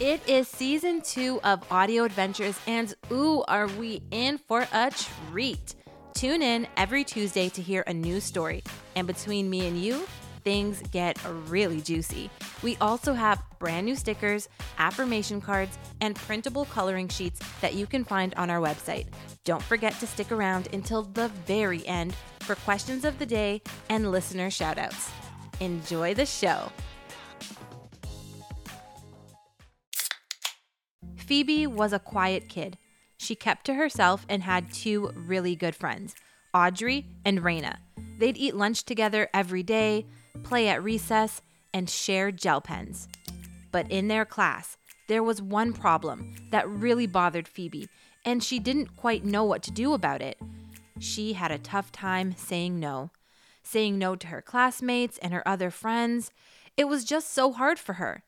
It is season two of Audio Adventures, and ooh, are we in for a treat! Tune in every Tuesday to hear a new story, and between me and you, things get really juicy. We also have brand new stickers, affirmation cards, and printable coloring sheets that you can find on our website. Don't forget to stick around until the very end for questions of the day and listener shoutouts. Enjoy the show. Phoebe was a quiet kid. She kept to herself and had two really good friends, Audrey and Rayna. They'd eat lunch together every day, play at recess, and share gel pens. But in their class, there was one problem that really bothered Phoebe, and she didn't quite know what to do about it. She had a tough time saying no. Saying no to her classmates and her other friends. It was just so hard for her.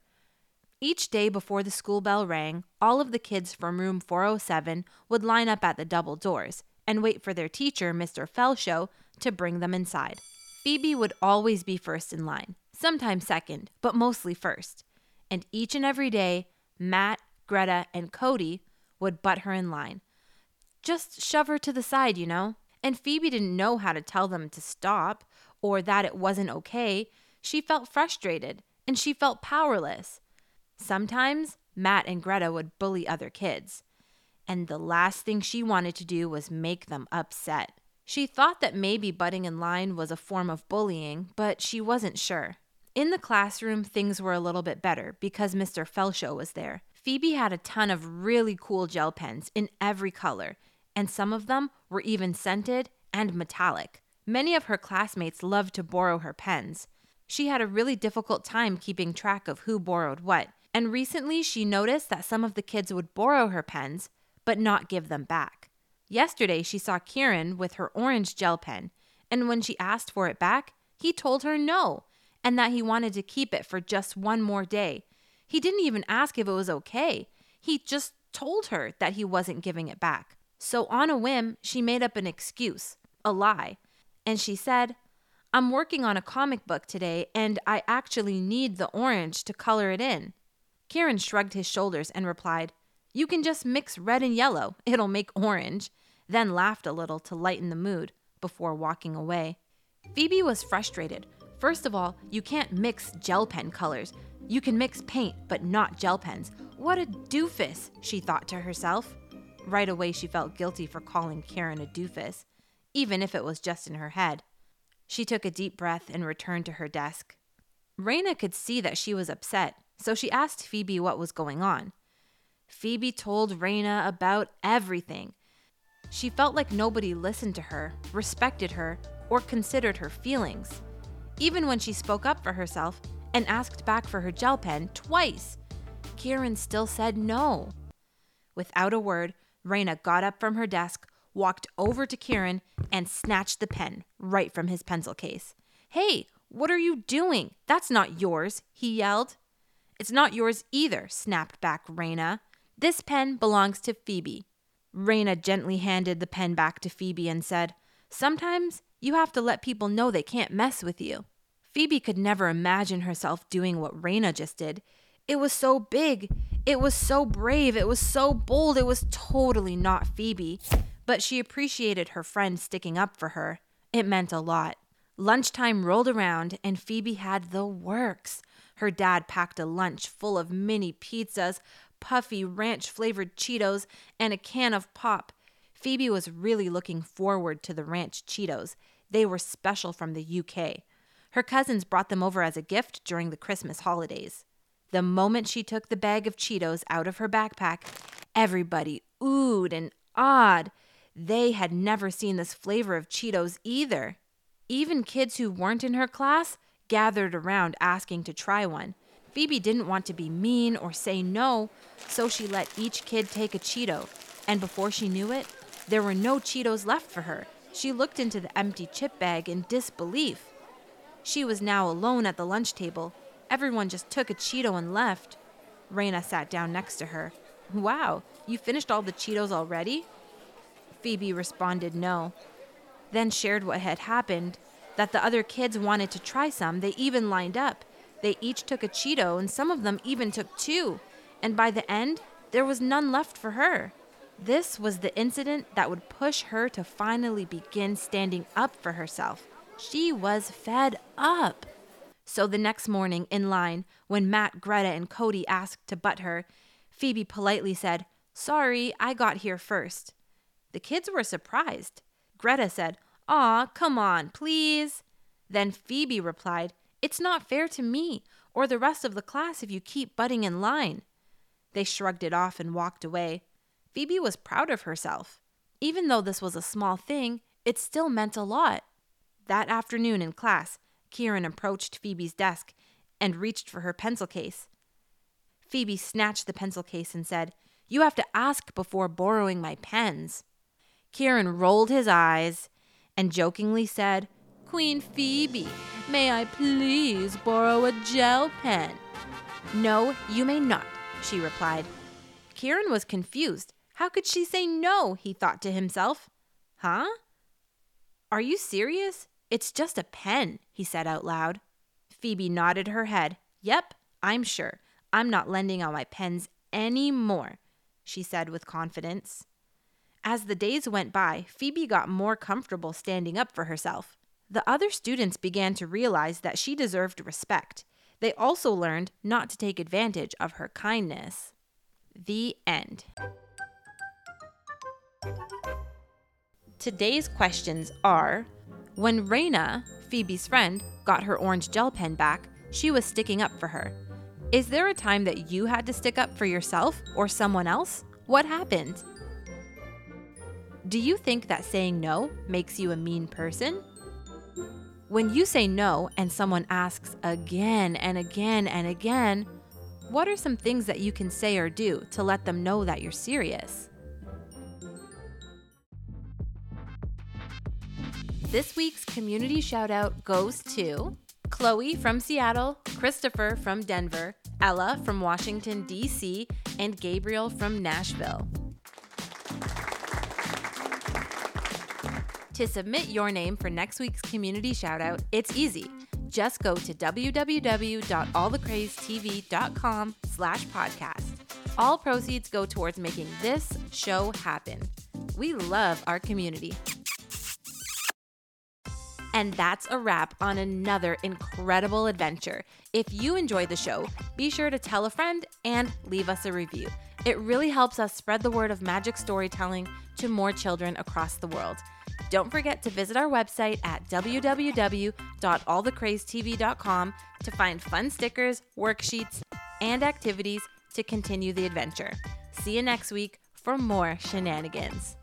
Each day before the school bell rang, all of the kids from room 407 would line up at the double doors and wait for their teacher, Mr. Felshow, to bring them inside. Phoebe would always be first in line, sometimes second, but mostly first. And each and every day, Matt, Greta, and Cody would butt her in line. Just shove her to the side, you know? And Phoebe didn't know how to tell them to stop or that it wasn't okay. She felt frustrated and she felt powerless. Sometimes Matt and Greta would bully other kids, and the last thing she wanted to do was make them upset. She thought that maybe butting in line was a form of bullying, but she wasn't sure. In the classroom, things were a little bit better because Mr. Felshow was there. Phoebe had a ton of really cool gel pens in every color, and some of them were even scented and metallic. Many of her classmates loved to borrow her pens. She had a really difficult time keeping track of who borrowed what, and recently she noticed that some of the kids would borrow her pens, but not give them back. Yesterday she saw Kieran with her orange gel pen, and when she asked for it back, he told her no, and that he wanted to keep it for just one more day. He didn't even ask if it was okay. He just told her that he wasn't giving it back. So, on a whim, she made up an excuse, a lie, and she said, I'm working on a comic book today, and I actually need the orange to color it in. Kieran shrugged his shoulders and replied, You can just mix red and yellow, it'll make orange, then laughed a little to lighten the mood before walking away. Phoebe was frustrated. First of all, you can't mix gel pen colors. You can mix paint, but not gel pens. What a doofus, she thought to herself. Right away, she felt guilty for calling Kieran a doofus, even if it was just in her head. She took a deep breath and returned to her desk. Rayna could see that she was upset, so she asked Phoebe what was going on. Phoebe told Rayna about everything. She felt like nobody listened to her, respected her, or considered her feelings. Even when she spoke up for herself and asked back for her gel pen twice, Kieran still said no. Without a word, Rayna got up from her desk, walked over to Kieran, and snatched the pen right from his pencil case. Hey, what are you doing? That's not yours, he yelled. It's not yours either, snapped back Rayna. This pen belongs to Phoebe. Rayna gently handed the pen back to Phoebe and said, Sometimes you have to let people know they can't mess with you. Phoebe could never imagine herself doing what Rayna just did. It was so big. It was so brave. It was so bold. It was totally not Phoebe. But she appreciated her friend sticking up for her. It meant a lot. Lunchtime rolled around, and Phoebe had the works. Her dad packed a lunch full of mini pizzas, puffy ranch flavored Cheetos, and a can of pop. Phoebe was really looking forward to the ranch Cheetos. They were special from the UK. Her cousins brought them over as a gift during the Christmas holidays. The moment she took the bag of Cheetos out of her backpack, everybody oohed and awed. They had never seen this flavor of Cheetos either. Even kids who weren't in her class gathered around asking to try one. Phoebe didn't want to be mean or say no, so she let each kid take a Cheeto. And before she knew it, there were no Cheetos left for her. She looked into the empty chip bag in disbelief. She was now alone at the lunch table. Everyone just took a Cheeto and left. Rayna sat down next to her. Wow, you finished all the Cheetos already? Phoebe responded no, then shared what had happened that the other kids wanted to try some. They even lined up. They each took a Cheeto, and some of them even took two. and by the end, there was none left for her. This was the incident that would push her to finally begin standing up for herself. She was fed up. So the next morning, in line, when Matt, Greta, and Cody asked to butt her, Phoebe politely said, Sorry, I got here first. The kids were surprised. Greta said, Aw, come on, please. Then Phoebe replied, It's not fair to me or the rest of the class if you keep butting in line. They shrugged it off and walked away. Phoebe was proud of herself. Even though this was a small thing, it still meant a lot. That afternoon in class, Kieran approached Phoebe's desk and reached for her pencil case. Phoebe snatched the pencil case and said, You have to ask before borrowing my pens. Kieran rolled his eyes and jokingly said, Queen Phoebe, may I please borrow a gel pen? No, you may not, she replied. Kieran was confused. How could she say no? he thought to himself. Huh? Are you serious? It's just a pen, he said out loud. Phoebe nodded her head. Yep, I'm sure. I'm not lending out my pens any more, she said with confidence. As the days went by, Phoebe got more comfortable standing up for herself. The other students began to realize that she deserved respect. They also learned not to take advantage of her kindness. The end. Today's questions are When Rayna, Phoebe's friend, got her orange gel pen back, she was sticking up for her. Is there a time that you had to stick up for yourself or someone else? What happened? Do you think that saying no makes you a mean person? When you say no and someone asks again and again and again, what are some things that you can say or do to let them know that you're serious? This week's community shout out goes to Chloe from Seattle, Christopher from Denver, Ella from Washington, D.C., and Gabriel from Nashville. To submit your name for next week's community shoutout, it's easy. Just go to www.allthecrazetv.com slash podcast. All proceeds go towards making this show happen. We love our community. And that's a wrap on another incredible adventure. If you enjoyed the show, be sure to tell a friend and leave us a review. It really helps us spread the word of magic storytelling to more children across the world. Don't forget to visit our website at www.allthecrazetv.com to find fun stickers, worksheets, and activities to continue the adventure. See you next week for more shenanigans.